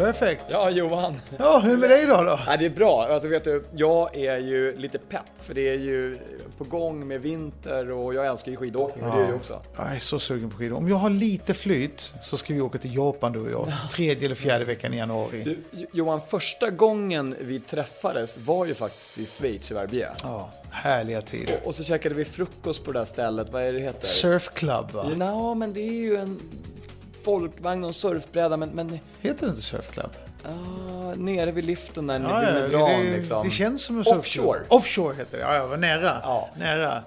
Perfekt. Ja, Johan. Ja, hur är det med dig då? då? Ja, det är bra. Alltså, vet du, jag är ju lite pepp för det är ju på gång med vinter och jag älskar ju skidåkning och det gör du också. Jag är så sugen på skidor. Om jag har lite flyt så ska vi åka till Japan du och jag. Tredje eller fjärde veckan i januari. Du, Johan, första gången vi träffades var ju faktiskt i Schweiz, i Verbier. Ja, härliga tider. Och så käkade vi frukost på det där stället, vad är det det heter? Surf Club va? Ja, men det är ju en folkvagn och en surfbräda, men, men Heter det inte Surf Club? ah, nere vid liften där Ja, vid ja, Medran det, liksom. det känns som en surfklubb. Offshore. Offshore heter det. Ja, jag var nära. Ja. nära.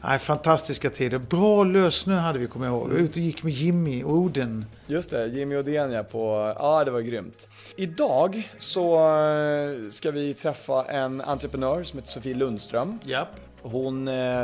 Nej, fantastiska tider. Bra lösnö hade vi, kommer jag ihåg. Vi var ute och gick med Jimmy och Oden. Just det, Jimmy Odén ja, på, ja det var grymt. Idag så eh, ska vi träffa en entreprenör som heter Sofie Lundström. Japp. Hon eh,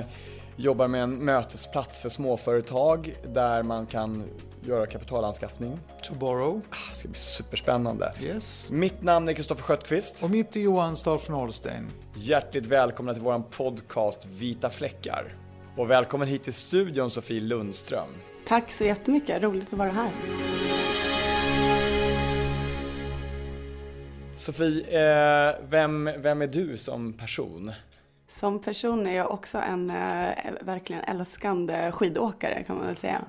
jobbar med en mötesplats för småföretag där man kan göra kapitalanskaffning. To borrow. Ah, Det ska bli superspännande. Yes. Mitt namn är Kristoffer Sköttqvist. Och mitt är Johan Stahl från Holstein. Hjärtligt välkomna till vår podcast Vita fläckar. Och välkommen hit till studion Sofie Lundström. Tack så jättemycket, roligt att vara här. Sofie, eh, vem, vem är du som person? Som person är jag också en eh, verkligen älskande skidåkare kan man väl säga.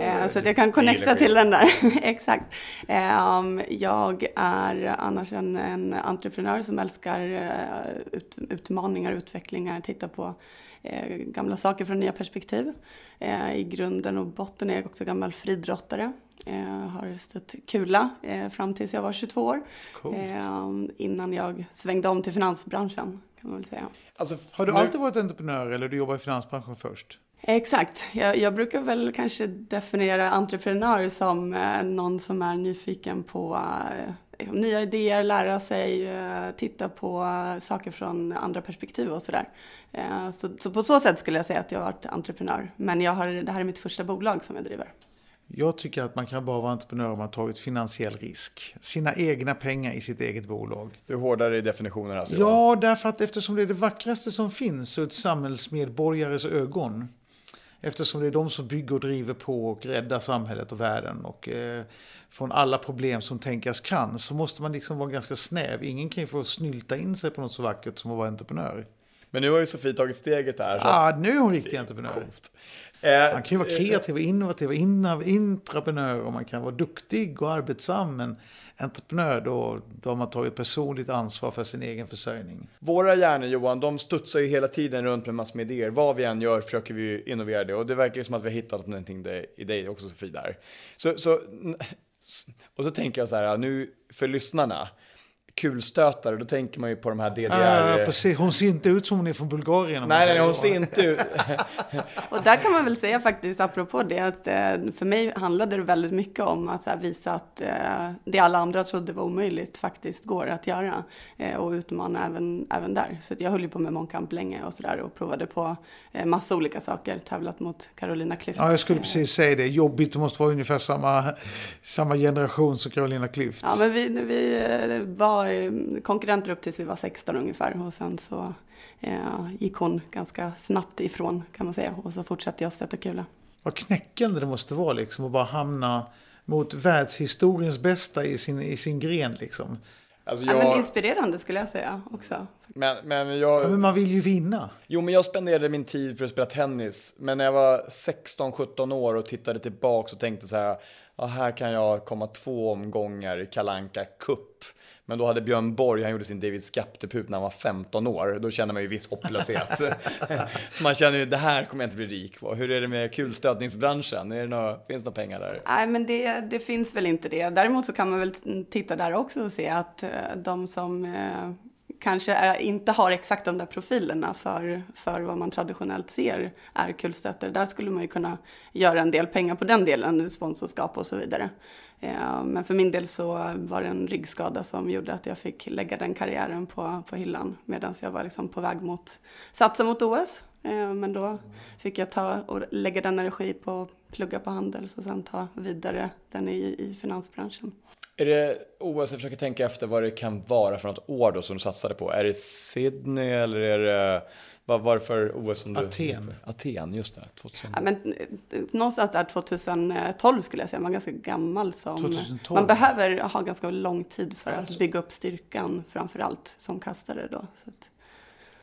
Eh, så att jag kan connecta till den där. Exakt. Eh, jag är annars en, en entreprenör som älskar eh, ut, utmaningar, utvecklingar, titta på gamla saker från nya perspektiv. I grunden och botten är jag också gammal friidrottare. Eh, har stött kula fram tills jag var 22 år. Coolt. Eh, innan jag svängde om till finansbranschen kan man väl säga. Alltså, Har du alltid varit entreprenör eller du jobbar i finansbranschen först? Exakt. Jag, jag brukar väl kanske definiera entreprenör som eh, någon som är nyfiken på eh, liksom, nya idéer, lära sig, eh, titta på eh, saker från andra perspektiv och sådär. Eh, så, så på så sätt skulle jag säga att jag har varit entreprenör. Men jag har, det här är mitt första bolag som jag driver. Jag tycker att man kan bara vara entreprenör om man tagit finansiell risk. Sina egna pengar i sitt eget bolag. Du är hårdare i definitionen alltså? Ja, därför att eftersom det är det vackraste som finns ur ett samhällsmedborgares ögon. Eftersom det är de som bygger och driver på och räddar samhället och världen och eh, från alla problem som tänkas kan så måste man liksom vara ganska snäv. Ingen kan ju få snylta in sig på något så vackert som att vara entreprenör. Men nu har ju Sofie tagit steget här. Så Ah, nu är hon riktig entreprenör. coolt. Eh, Man kan ju vara kreativ och innovativ och intraprenör och man kan vara duktig och arbetsam. Men entreprenör, då, då har man tagit personligt ansvar för sin egen försörjning. Våra hjärnor Johan, de studsar ju hela tiden runt med massor med idéer. Vad vi än gör försöker vi innovera det. Och det verkar ju som att vi har hittat någonting i dig också Sofie där. Så, så, och så tänker jag så här, nu för lyssnarna. Kulstötare, då tänker man ju på de här DDR... Ah, precis. Hon ser inte ut som hon är från Bulgarien. nej, nej, hon så. ser inte ut... Och där kan man väl säga faktiskt, apropå det, att eh, för mig handlade det väldigt mycket om att visa att eh, det alla andra trodde var omöjligt faktiskt går att göra. Eh, och utmana även, även där. Så jag höll ju på med mångkamp länge och sådär och provade på massa olika saker. Tävlat mot Carolina Klüft. Ja, jag skulle precis säga det. Jobbigt, du måste vara ungefär samma, samma generation som Carolina Klüft. Ja, men vi, vi eh, var eh, konkurrenter upp tills vi var 16 ungefär och sen så eh, gick hon ganska snabbt ifrån kan man säga och så fortsatte jag stöta kula. Vad knäckande det måste vara liksom att bara hamna mot världshistoriens bästa i sin, i sin gren liksom. Alltså Ja, men jag, inspirerande skulle jag säga också. men, men Ja, jag... men man vill ju vinna. Jo, men jag spenderade min tid för att spela tennis. Men när jag var 16-17 år och tittade tillbaka och tänkte så här, ja, här kan jag komma två omgångar i Kalanka Cup men då hade Björn Borg, han gjorde sin David Skapte-pup när han var 15 år. Då känner man ju viss hopplöshet. så man känner ju, det här kommer jag inte bli rik på. Hur är det med kulstötningsbranschen? Är det några, finns det några pengar där? Nej, men det, det finns väl inte det. Däremot så kan man väl titta där också och se att eh, de som eh, kanske eh, inte har exakt de där profilerna för, för vad man traditionellt ser är kulstöter. Där skulle man ju kunna göra en del pengar på den delen, sponsorskap och så vidare. Eh, men för min del så var det en ryggskada som gjorde att jag fick lägga den karriären på, på hyllan medan jag var liksom på väg mot, satsa mot OS. Eh, men då fick jag ta och lägga den energi på att plugga på Handels och sen ta vidare den i, i finansbranschen. Är det OS, jag försöker tänka efter vad det kan vara för något år då som du satsade på. Är det Sydney eller är det, vad var det för OS som du... Aten. Aten, just det. 2000. Ja, men, eh, någonstans där 2012 skulle jag säga, man är ganska gammal som... 2012. Man behöver ha ganska lång tid för att bygga upp styrkan, framför allt som kastare då. Så att...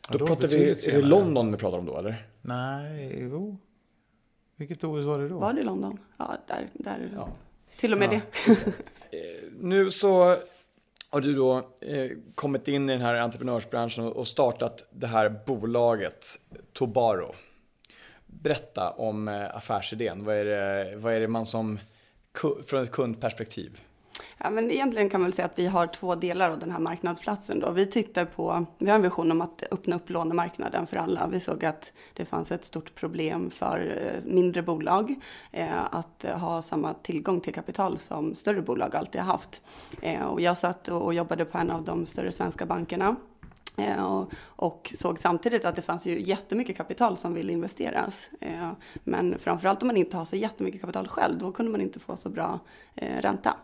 Ja, Då pratar vi, är det. London vi pratar om då eller? Nej, jo. Vilket OS var det då? Var det London? Ja, där, där. Ja. Till och med Ja. det. Nu så har du då eh, kommit in i den här entreprenörsbranschen och startat det här bolaget Tobaro. Berätta om eh, affärsidén. Vad är det, vad är det man som, från ett kundperspektiv? Ja, men egentligen kan man väl säga att vi har två delar av den här marknadsplatsen. Då. Vi tittar på, vi har en vision om att öppna upp lånemarknaden för alla. Vi såg att det fanns ett stort problem för eh, mindre bolag eh, att ha samma tillgång till kapital som större bolag alltid har haft. Eh, och jag satt och jobbade på en av de större svenska bankerna. Eh, Och, såg samtidigt att det fanns ju jättemycket kapital som ville investeras. Eh, Men framförallt om man inte har så jättemycket kapital själv, då kunde man inte få så bra eh, ränta.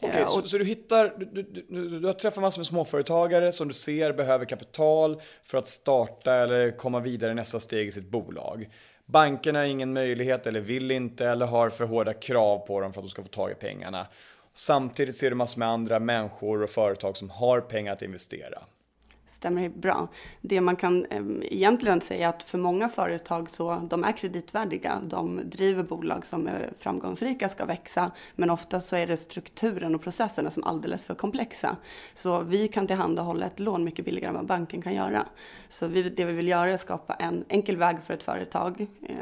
Okej, och- så, så du hittar, du, du, du, du har träffat massor med småföretagare som du ser behöver kapital för att starta eller komma vidare nästa steg i sitt bolag. Bankerna har ingen möjlighet eller vill inte eller har för hårda krav på dem för att de ska få tag i pengarna. Samtidigt ser du massor med andra människor och företag som har pengar att investera. Stämmer bra. Det man kan ehm, egentligen säga att för många företag så de är kreditvärdiga. De driver bolag som är framgångsrika, ska växa, men ofta så är det strukturen och processerna som är alldeles för komplexa. Så vi kan tillhandahålla ett lån mycket billigare än vad banken kan göra. Så vi, det vi vill göra är att skapa en enkel väg för ett företag. Eh,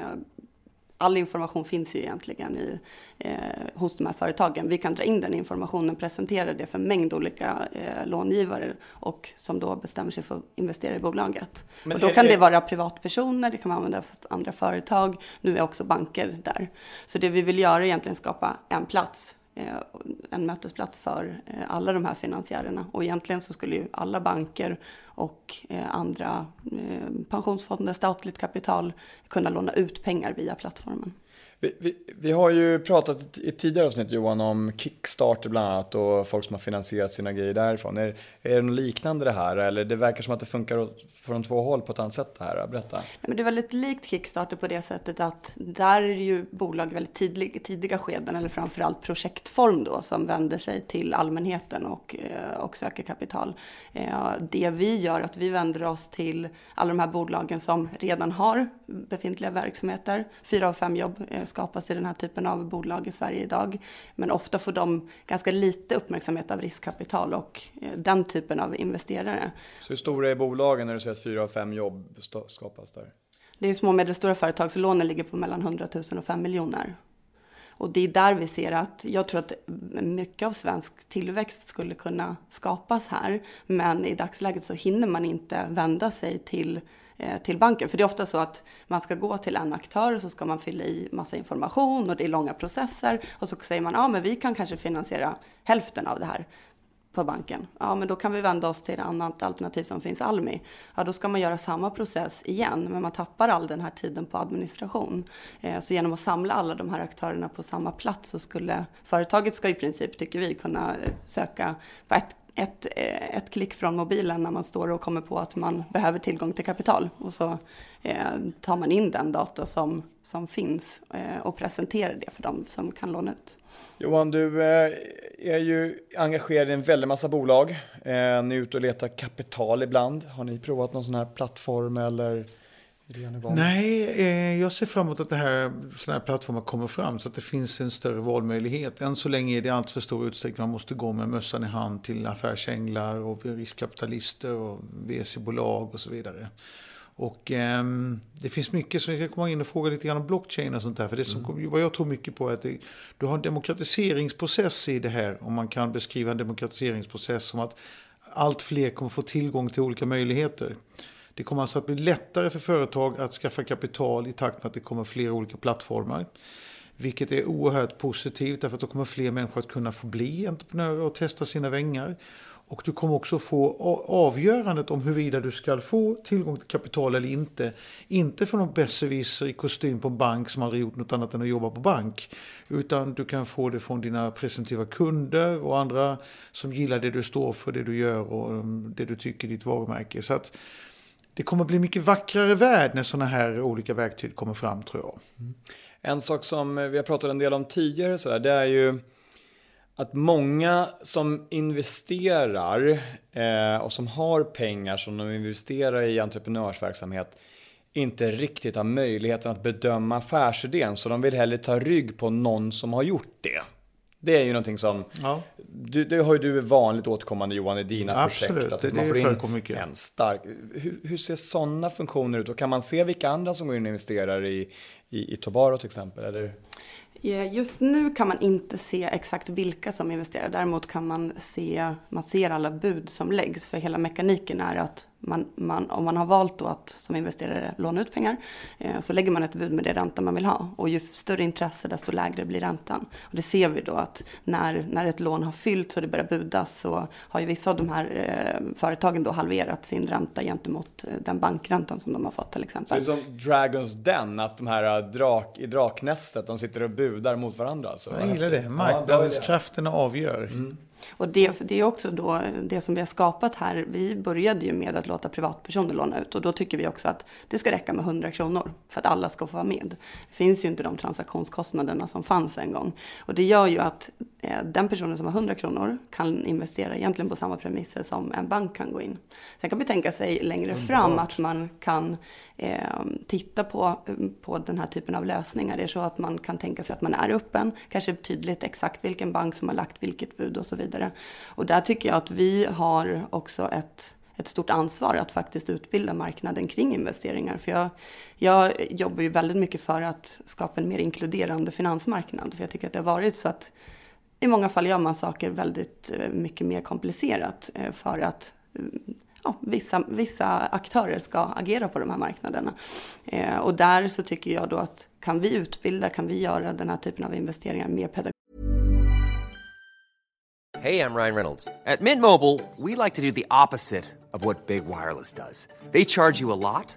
All information finns ju egentligen i, eh, hos de här företagen. Vi kan dra in den informationen, presentera det för en mängd olika eh, långivare och som då bestämmer sig för att investera i bolaget. Men och då är- kan det vara privatpersoner, det kan man använda för andra företag. Nu är också banker där. Så det vi vill göra är egentligen skapa en plats Eh, en mötesplats för eh, alla de här finansiärerna. Och egentligen så skulle ju alla banker och eh, andra pensionsfonder, statligt kapital kunna låna ut pengar via plattformen. Vi, vi, vi har ju pratat i tidigare avsnitt Johan om Kickstarter bland annat och folk som har finansierat sina grejer därifrån. Är, är det något liknande det här eller det verkar som att det funkar från två håll på ett annat sätt det här? Berätta. Nej, men det är väldigt likt Kickstarter på det sättet att där är ju bolag väldigt tidlig, tidiga skeden eller framförallt projektform då som vänder sig till allmänheten och, eh, och söker kapital. Eh, det vi gör är att vi vänder oss till alla de här bolagen som redan har befintliga verksamheter. Fyra av fem jobb eh, skapas i den här typen av bolag i Sverige idag. Men ofta får de ganska lite uppmärksamhet av riskkapital och eh, den typen av investerare. Så hur stora är bolagen när du säger att fyra av fem jobb skapas där? Det är små och medelstora företag, så lånen ligger på mellan 100 000 och 5 miljoner. Och det är där vi ser att jag tror att mycket av svensk tillväxt skulle kunna skapas här. Men i dagsläget så hinner man inte vända sig till Eh, till banken. För det är ofta så att man ska gå till en aktör och så ska man fylla i massa information och det är långa processer. Och så säger man, ja men vi kan kanske finansiera hälften av det här på banken. Ja, men då kan vi vända oss till ett annat alternativ som finns, Almi. Ja, då ska man göra samma process igen, men man tappar all den här tiden på administration. Eh, så genom att samla alla de här aktörerna på samma plats så skulle företaget ska i princip, tycker vi, kunna eh, söka på ett ett, eh, ett klick från mobilen när man står och kommer på att man behöver tillgång till kapital. Och så eh, tar man in den data som, som finns eh, och presenterar det för dem som kan låna ut. Johan, du eh, är ju engagerad i en väldig massa bolag. Eh, ni är ute och letar kapital ibland. Har ni provat någon sån här plattform eller Nej, eh, jag ser fram emot att det här, sådana här plattformar kommer fram så att det finns en större valmöjlighet. Än så länge är det allt för stor utsträckning man måste gå med mössan i hand till affärsänglar och riskkapitalister och VC-bolag och så vidare. Och eh, det finns mycket som vi ska komma in och fråga lite grann om blockchain och sånt där. För det som, mm. vad jag tror mycket på är att det, du har en demokratiseringsprocess i det här. Om man kan beskriva en demokratiseringsprocess som att allt fler kommer få tillgång till olika möjligheter. Det kommer alltså att bli lättare för företag att skaffa kapital i takt med att det kommer fler olika plattformar. Vilket är oerhört positivt därför att då kommer fler människor att kunna få bli entreprenörer och testa sina vängar. Och du kommer också få avgörandet om huruvida du ska få tillgång till kapital eller inte. Inte från någon besserwisser i kostym på en bank som aldrig gjort något annat än att jobba på bank. Utan du kan få det från dina presumtiva kunder och andra som gillar det du står för, det du gör och um, det du tycker ditt varumärke. Så att det kommer bli mycket vackrare värld när sådana här olika verktyg kommer fram tror jag. Mm. En sak som eh, vi har pratat en del om tidigare så där, det är ju att många som investerar eh, och som har pengar som de investerar i entreprenörsverksamhet inte riktigt har möjligheten att bedöma affärsidén så de vill hellre ta rygg på någon som har gjort det. Det är ju någonting som, ja. du, det har ju du vanligt återkommande Johan i dina Absolut, projekt. Att det, man får in mycket. en stark, hur, hur ser sådana funktioner ut och kan man se vilka andra som går in och investerar i, i, i Tobaro till exempel? Eller? Just nu kan man inte se exakt vilka som investerar. Däremot kan man se, man ser alla bud som läggs. För hela mekaniken är att man, man, om man har valt då att som investerare låna ut pengar eh, så lägger man ett bud med det ränta man vill ha. Och ju större intresse desto lägre blir räntan. Och det ser vi då att när, när ett lån har fyllts och det börjar budas så har ju vissa av de här eh, företagen då halverat sin ränta gentemot eh, den bankräntan som de har fått till exempel. Så det är som Dragons Den, att de här eh, drak, i draknästet, de sitter och budar mot varandra. Alltså. Jag gillar det, marknadskrafterna avgör. Mm. Och det, det är också då det som vi har skapat här. Vi började ju med att låta privatpersoner låna ut och då tycker vi också att det ska räcka med 100 kronor för att alla ska få vara med. Det finns ju inte de transaktionskostnaderna som fanns en gång. Och det gör ju att den personen som har 100 kronor kan investera egentligen på samma premisser som en bank kan gå in. Sen kan man tänka sig längre fram att man kan eh, titta på, på den här typen av lösningar. Det är så att man kan tänka sig att man är öppen, kanske tydligt exakt vilken bank som har lagt vilket bud och så vidare. Och där tycker jag att vi har också ett ett stort ansvar att faktiskt utbilda marknaden kring investeringar. För jag, jag jobbar ju väldigt mycket för att skapa en mer inkluderande finansmarknad. För jag tycker att det har varit så att i många fall gör man saker väldigt eh, mycket mer komplicerat eh, för att mm, ja, vissa, vissa aktörer ska agera på de här marknaderna. Eh, och där så tycker jag då att kan vi utbilda, kan vi göra den här typen av investeringar mer pedagogiskt. Hej, jag Ryan Reynolds. På Mint Mobile, we like to do the opposite of what Big Wireless does. They charge you a lot,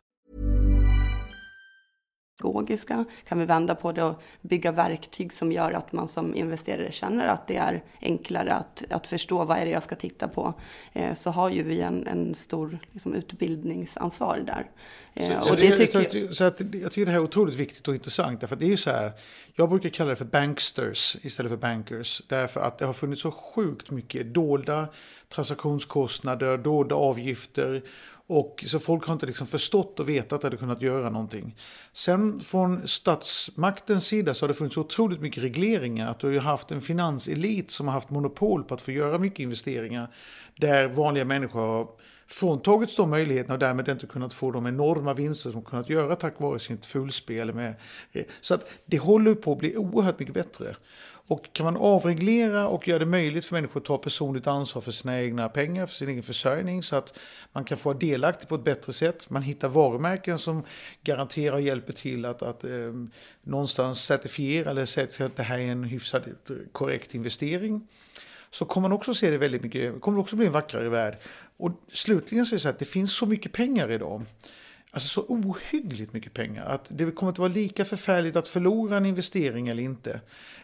Pedagogiska? Kan vi vända på det och bygga verktyg som gör att man som investerare känner att det är enklare att, att förstå vad är det jag ska titta på? Eh, så har ju vi en, en stor liksom, utbildningsansvar där. Eh, så, och det tycker jag, så att, jag tycker det här är otroligt viktigt och intressant. Därför det är ju så här, jag brukar kalla det för banksters istället för bankers. Därför att det har funnits så sjukt mycket dolda transaktionskostnader, dolda avgifter och så folk har inte liksom förstått och vetat att det hade kunnat göra någonting. Sen från statsmaktens sida så har det funnits otroligt mycket regleringar. Att du har haft en finanselit som har haft monopol på att få göra mycket investeringar. Där vanliga människor har fråntagits de möjligheterna och därmed inte kunnat få de enorma vinster som kunnat göra tack vare sitt fullspel. Med, eh, så att det håller på att bli oerhört mycket bättre. Och kan man avreglera och göra det möjligt för människor att ta personligt ansvar för sina egna pengar, för sin egen försörjning, så att man kan få vara delaktig på ett bättre sätt. Man hittar varumärken som garanterar och hjälper till att, att eh, någonstans certifiera eller säga att det här är en hyfsat eh, korrekt investering så kommer man också se det väldigt mycket, kommer det också bli en vackrare värld. Och slutligen så är det så att det finns så mycket pengar idag. Alltså så ohyggligt mycket pengar att det kommer inte vara lika förfärligt att förlora en investering eller inte.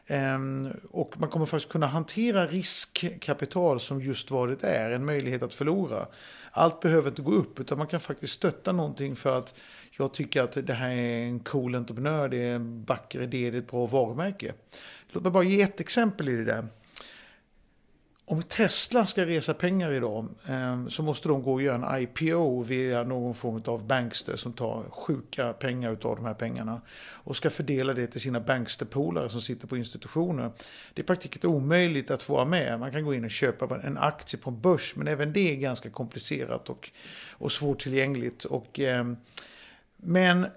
Ehm, och man kommer faktiskt kunna hantera riskkapital som just vad det är, en möjlighet att förlora. Allt behöver inte gå upp utan man kan faktiskt stötta någonting för att jag tycker att det här är en cool entreprenör, det är en vacker idé, det är ett bra varumärke. Låt mig bara ge ett exempel i det där om Tesla ska resa pengar idag ehm, så måste de gå och göra en IPO via någon form av bankster som tar sjuka pengar av de här pengarna och ska fördela det till sina banksterpolare som sitter på institutioner. Det är i praktiken omöjligt att få vara med. Man kan gå in och köpa en aktie på en börs men även det är ganska komplicerat och, och svårtillgängligt. Och, ehm, men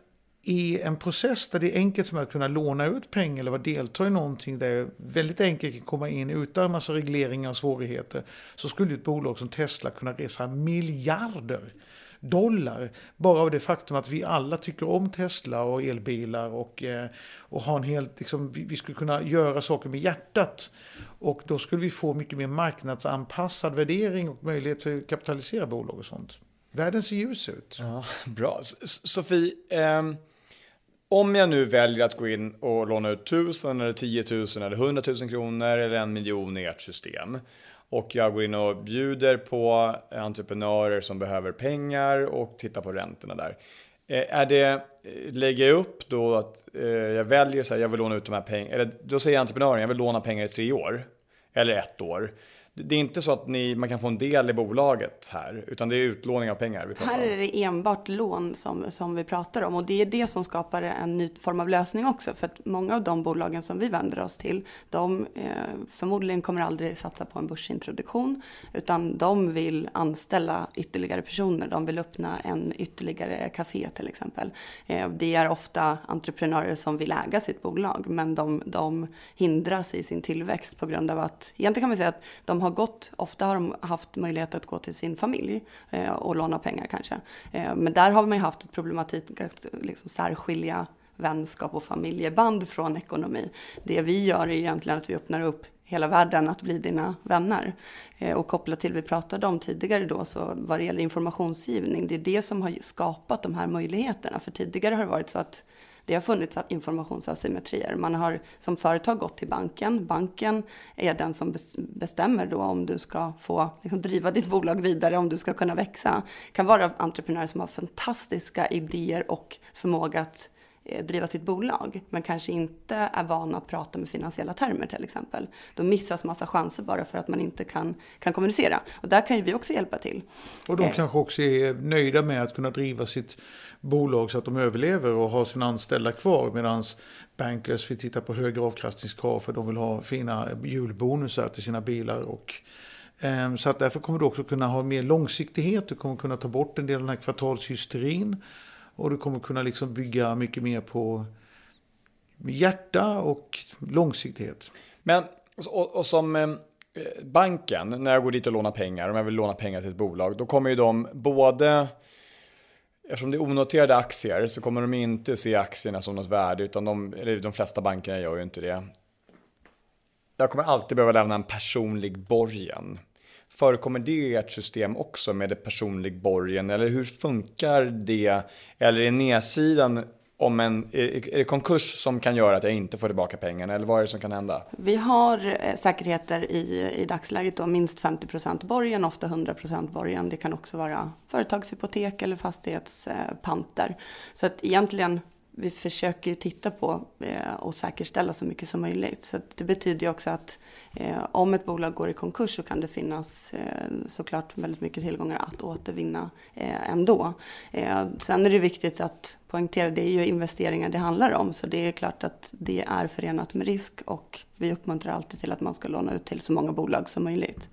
i en process där det är enkelt som att kunna låna ut pengar eller vara delta i någonting där väldigt enkelt kan komma in utan en massa regleringar och svårigheter så skulle ett bolag som Tesla kunna resa miljarder dollar bara av det faktum att vi alla tycker om Tesla och elbilar och, eh, och har en helt, liksom, vi skulle kunna göra saker med hjärtat. Och då skulle vi få mycket mer marknadsanpassad värdering och möjlighet att kapitalisera bolag och sånt. Världen ser ljus ut. Ja, bra. Sofie, eh, om jag nu väljer att gå in och låna ut 1000 eller 10 000 eller 100 000 kronor eller en miljon i ert system och jag går in och bjuder på entreprenörer som behöver pengar och tittar på räntorna där. Eh, är det, eh, lägger jag upp då att eh, jag väljer så här, jag vill låna ut de här pengarna, eller då säger entreprenören, jag vill låna pengar i tre år, eller ett år det är inte så att ni, man kan få en del i bolaget här, utan det är utlåning av pengar. Vi här är det enbart lån som, som vi pratar om och det är det som skapar en ny form av lösning också. För att många av de bolagen som vi vänder oss till, de eh, förmodligen kommer aldrig satsa på en börsintroduktion, utan de vill anställa ytterligare personer. De vill öppna en ytterligare café till exempel. Eh, det är ofta entreprenörer som vill äga sitt bolag, men de, de hindras i sin tillväxt på grund av att, egentligen kan man säga att de har gått, ofta har de haft möjlighet att gå till sin familj eh, och låna pengar kanske. Eh, men där har man ju haft ett problematik att liksom särskilja vänskap och familjeband från ekonomi. Det vi gör är egentligen att vi öppnar upp hela världen att bli dina vänner. Eh, och kopplat till vi pratade om tidigare då, så vad det gäller informationsgivning, det är det som har skapat de här möjligheterna. För tidigare har det varit så att det har funnits informationsasymmetrier. Man har som företag gått till banken. Banken är den som bestämmer då om du ska få liksom, driva ditt bolag vidare, om du ska kunna växa. Det kan vara entreprenörer som har fantastiska idéer och förmåga att driva sitt bolag, men kanske inte är vana att prata med finansiella termer till exempel. Då missas massa chanser bara för att man inte kan, kan kommunicera. Och där kan ju vi också hjälpa till. Och de eh. kanske också är nöjda med att kunna driva sitt bolag så att de överlever och har sina anställda kvar medan bankers vill titta på högre avkastningskrav för de vill ha fina julbonusar till sina bilar och ehm, så att därför kommer du också kunna ha mer långsiktighet, du kommer kunna ta bort en del av den här kvartalshysterin. Och du kommer kunna liksom bygga mycket mer på hjärta och långsiktighet. Men, och, och som eh, banken, när jag går dit och lånar pengar, om jag vill låna pengar till ett bolag, då kommer ju de både Eftersom det är onoterade aktier så kommer de inte se aktierna som något värde, utan de, eller de flesta bankerna gör ju inte det. jag kommer alltid behöva lämna en personlig borgen. Förekommer det i ert system också med det personlig borgen? Eller hur funkar det? Eller är nedsidan om en, är det konkurs som kan göra att jag inte får tillbaka pengarna? Eller vad är det som kan hända? Vi har eh, säkerheter i, i dagsläget då, minst 50% borgen, ofta 100% borgen. Det kan också vara företagshypotek eller fastighetspanter. Så att egentligen vi försöker ju titta på eh, och säkerställa så mycket som möjligt. Så det betyder ju också att eh, om ett bolag går i konkurs så kan det finnas eh, såklart väldigt mycket tillgångar att återvinna eh, ändå. Eh, sen är det viktigt att poängtera, det är ju investeringar det handlar om, så det är klart att det är förenat med risk och vi uppmuntrar alltid till att man ska låna ut till så många bolag som möjligt.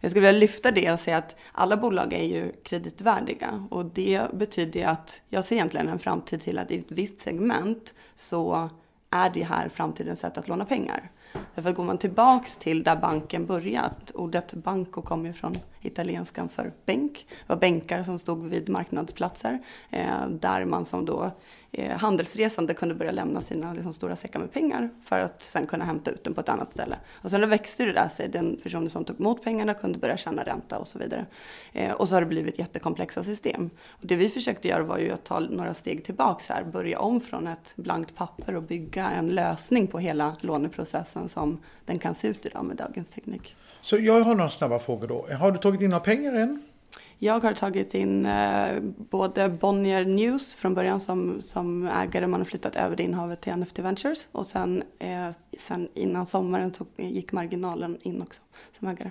Jag skulle vilja lyfta det och säga att alla bolag är ju kreditvärdiga och det betyder att jag ser egentligen en framtid till att i ett visst segment så är det här framtidens sätt att låna pengar. Därför går man tillbaks till där banken börjat, ordet banco kommer ju från italienskan för bänk. Det var bänkar som stod vid marknadsplatser eh, där man som då eh, handelsresande kunde börja lämna sina liksom, stora säckar med pengar för att sen kunna hämta ut dem på ett annat ställe. Och sen växte det där sig, den personen som tog emot pengarna kunde börja tjäna ränta och så vidare. Eh, och så har det blivit jättekomplexa system. Och det vi försökte göra var ju att ta några steg tillbaks här, börja om från ett blankt papper och bygga en lösning på hela låneprocessen som den kan se ut idag med dagens teknik. Så jag har några snabba frågor då. Har du tagit in några pengar än? Jag har tagit in eh, både Bonnier News från början som, som ägare, man har flyttat över det innehavet till NFT Ventures och sen, eh, sen innan sommaren så gick marginalen in också som ägare.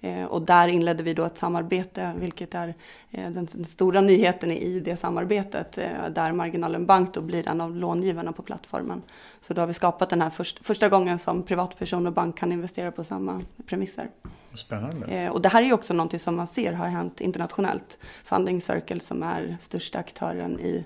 Eh, och där inledde vi då ett samarbete, vilket är eh, den, stora nyheten i det samarbetet, eh, där Marginalen Bank då blir en av långivarna på plattformen. Så då har vi skapat den här först, första gången som privatperson och bank kan investera på samma premisser. Spännande. och det här är ju också någonting som man ser har hänt internationellt. Funding Circle som är största aktören i,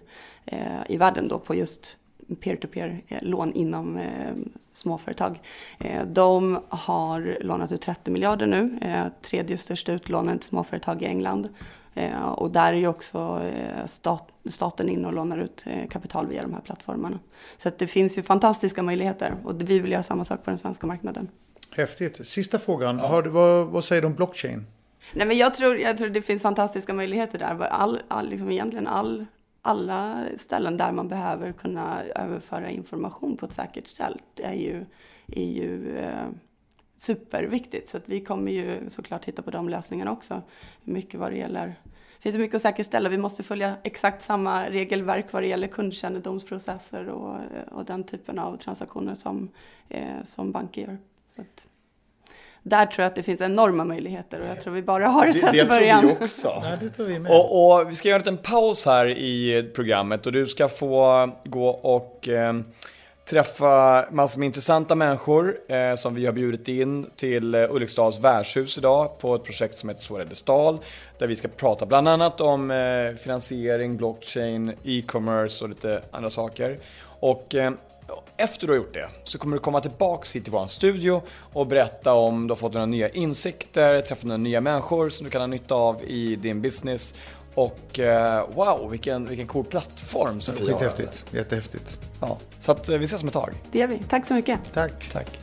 i världen då på just peer-to-peer-lån inom eh, småföretag. Eh, de har lånat ut 30 miljarder nu, eh, tredje största utlåningen till småföretag i England. Eh, och där är ju också eh, stat, staten in och lånar ut eh, kapital via de här plattformarna. Så det finns ju fantastiska möjligheter och vi vill göra samma sak på den svenska marknaden. Häftigt. Sista frågan, ja. har, vad, vad säger du om blockchain? Nej, men jag, tror, jag tror det finns fantastiska möjligheter där. All, all, liksom egentligen all alla ställen där man behöver kunna överföra information på ett säkert ställe är ju, är ju eh, superviktigt. Så att vi kommer ju såklart titta på de lösningarna också. Mycket vad det gäller det finns mycket att säkerställa. Vi måste följa exakt samma regelverk vad det gäller kundkännedomsprocesser och, och den typen av transaktioner som, eh, som banker gör. Så där tror jag att det finns enorma möjligheter och jag tror vi bara har sett det, det början. Det tror vi också. ja, det tror vi med. Och, och, vi ska göra en liten paus här i programmet och du ska få gå och eh, träffa massor med intressanta människor eh, som vi har bjudit in till eh, Ulriksdals värdshus idag på ett projekt som heter Såredestal där vi ska prata bland annat om eh, finansiering, blockchain, e-commerce och lite andra saker. Och eh, efter du har gjort det så kommer du komma tillbaks hit till vår studio och berätta om du har fått några nya insikter, träffat några nya människor som du kan ha nytta av i din business. Och eh, wow, vilken, vilken cool plattform Sofia har. Skithäftigt, jättehäftigt. Ja, så att eh, vi ses om ett tag. Det gör vi. Tack så mycket. Tack. Tack.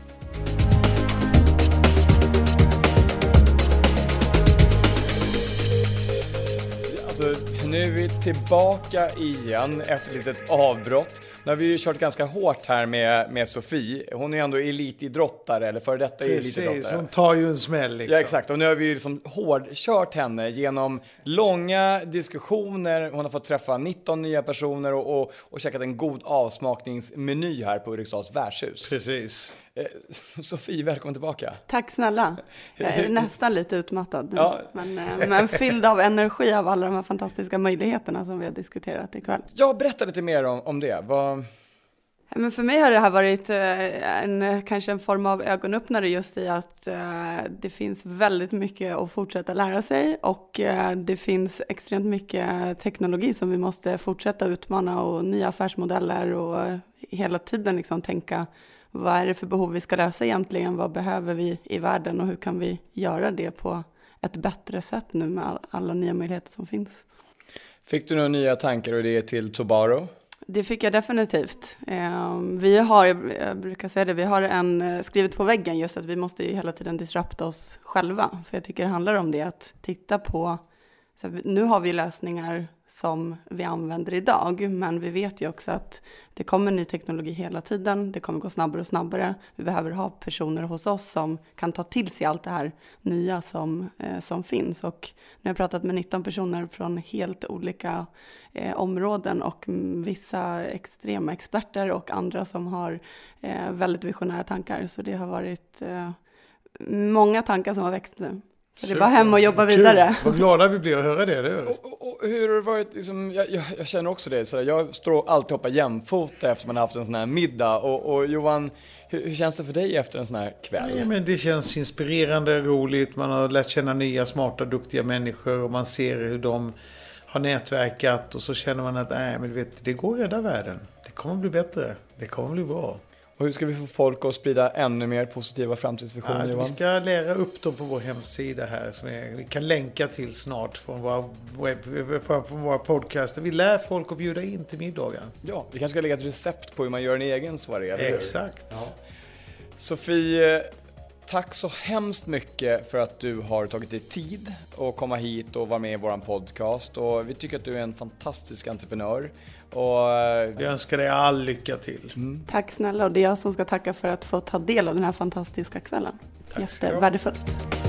Alltså, nu är vi tillbaka igen efter ett litet avbrott. Nu har vi ju kört ganska hårt här med, med Sofie. Hon är ändå elitidrottare, eller före detta Precis, elitidrottare. hon tar ju en smäll liksom. Ja, exakt. Och nu har vi ju liksom hårdkört henne genom långa diskussioner. Hon har fått träffa 19 nya personer och, och, och käkat en god avsmakningsmeny här på Ulriksdals värdshus. Precis. Eh, Sofie, välkommen tillbaka. Tack snälla. Jag är nästan lite utmattad, ja. men, eh, men fylld av energi av alla de här fantastiska möjligheterna som vi har diskuterat ikväll. Ja, berätta lite mer om, om det. Vad... Men för mig har det här varit eh, en, kanske en form av ögonöppnare just i att det finns väldigt mycket att fortsätta lära sig och det finns extremt mycket teknologi som vi måste fortsätta utmana och nya affärsmodeller och hela tiden liksom tänka vad är det för behov vi ska lösa egentligen? Vad behöver vi i världen och hur kan vi göra det på ett bättre sätt nu med alla nya möjligheter som finns? Fick du några nya tankar och idéer till Tobaro? det fick jag definitivt. Ehm, vi har, jag brukar säga det, vi har en eh, skrivet på väggen just att vi måste ju hela tiden disrupta oss själva. För jag tycker det handlar om det, att titta på så nu har vi lösningar som vi använder idag, men vi vet ju också att det kommer ny teknologi hela tiden. Det kommer gå snabbare och snabbare. Vi behöver ha personer hos oss som kan ta till sig allt det här nya som, eh, som finns. Och nu har jag pratat med 19 personer från helt olika eh, områden och vissa extrema experter och andra som har eh, väldigt visionära tankar. Så det har varit eh, många tankar som har växt nu. Det är bara hem och jobba vidare. Vad glada vi blir att höra det. det och, och, och, hur har det varit, liksom, jag, jag, jag, känner också det, så jag står alltid och hoppar jämfota efter man har haft en sån här middag. Och, och Johan, hur, hur, känns det för dig efter en sån här kväll? Ja, men det känns inspirerande, roligt, man har lärt känna nya, smarta, duktiga människor och man ser hur de har nätverkat och så känner man att nej, men vet, det går att rädda världen. Det kommer att bli bättre. Det kommer att bli bra. Och hur ska vi få folk att sprida ännu mer positiva framtidsvisioner, ja, Johan? Vi ska lära upp dem på vår hemsida här som vi kan länka till snart från våra, webb, från våra podcaster. Vi lär folk att bjuda in till middagar. Ja, vi kanske ska lägga ett recept på hur man gör en egen soaré. Exakt. Ja. Sofie, tack så hemskt mycket för att du har tagit dig tid att komma hit och vara med i vår podcast. Och vi tycker att du är en fantastisk entreprenör. Och eh, vi önskar dig all lycka till. Mm. Tack snälla och det är jag som ska tacka för att få ta del av den här fantastiska kvällen. Jättevärdefullt.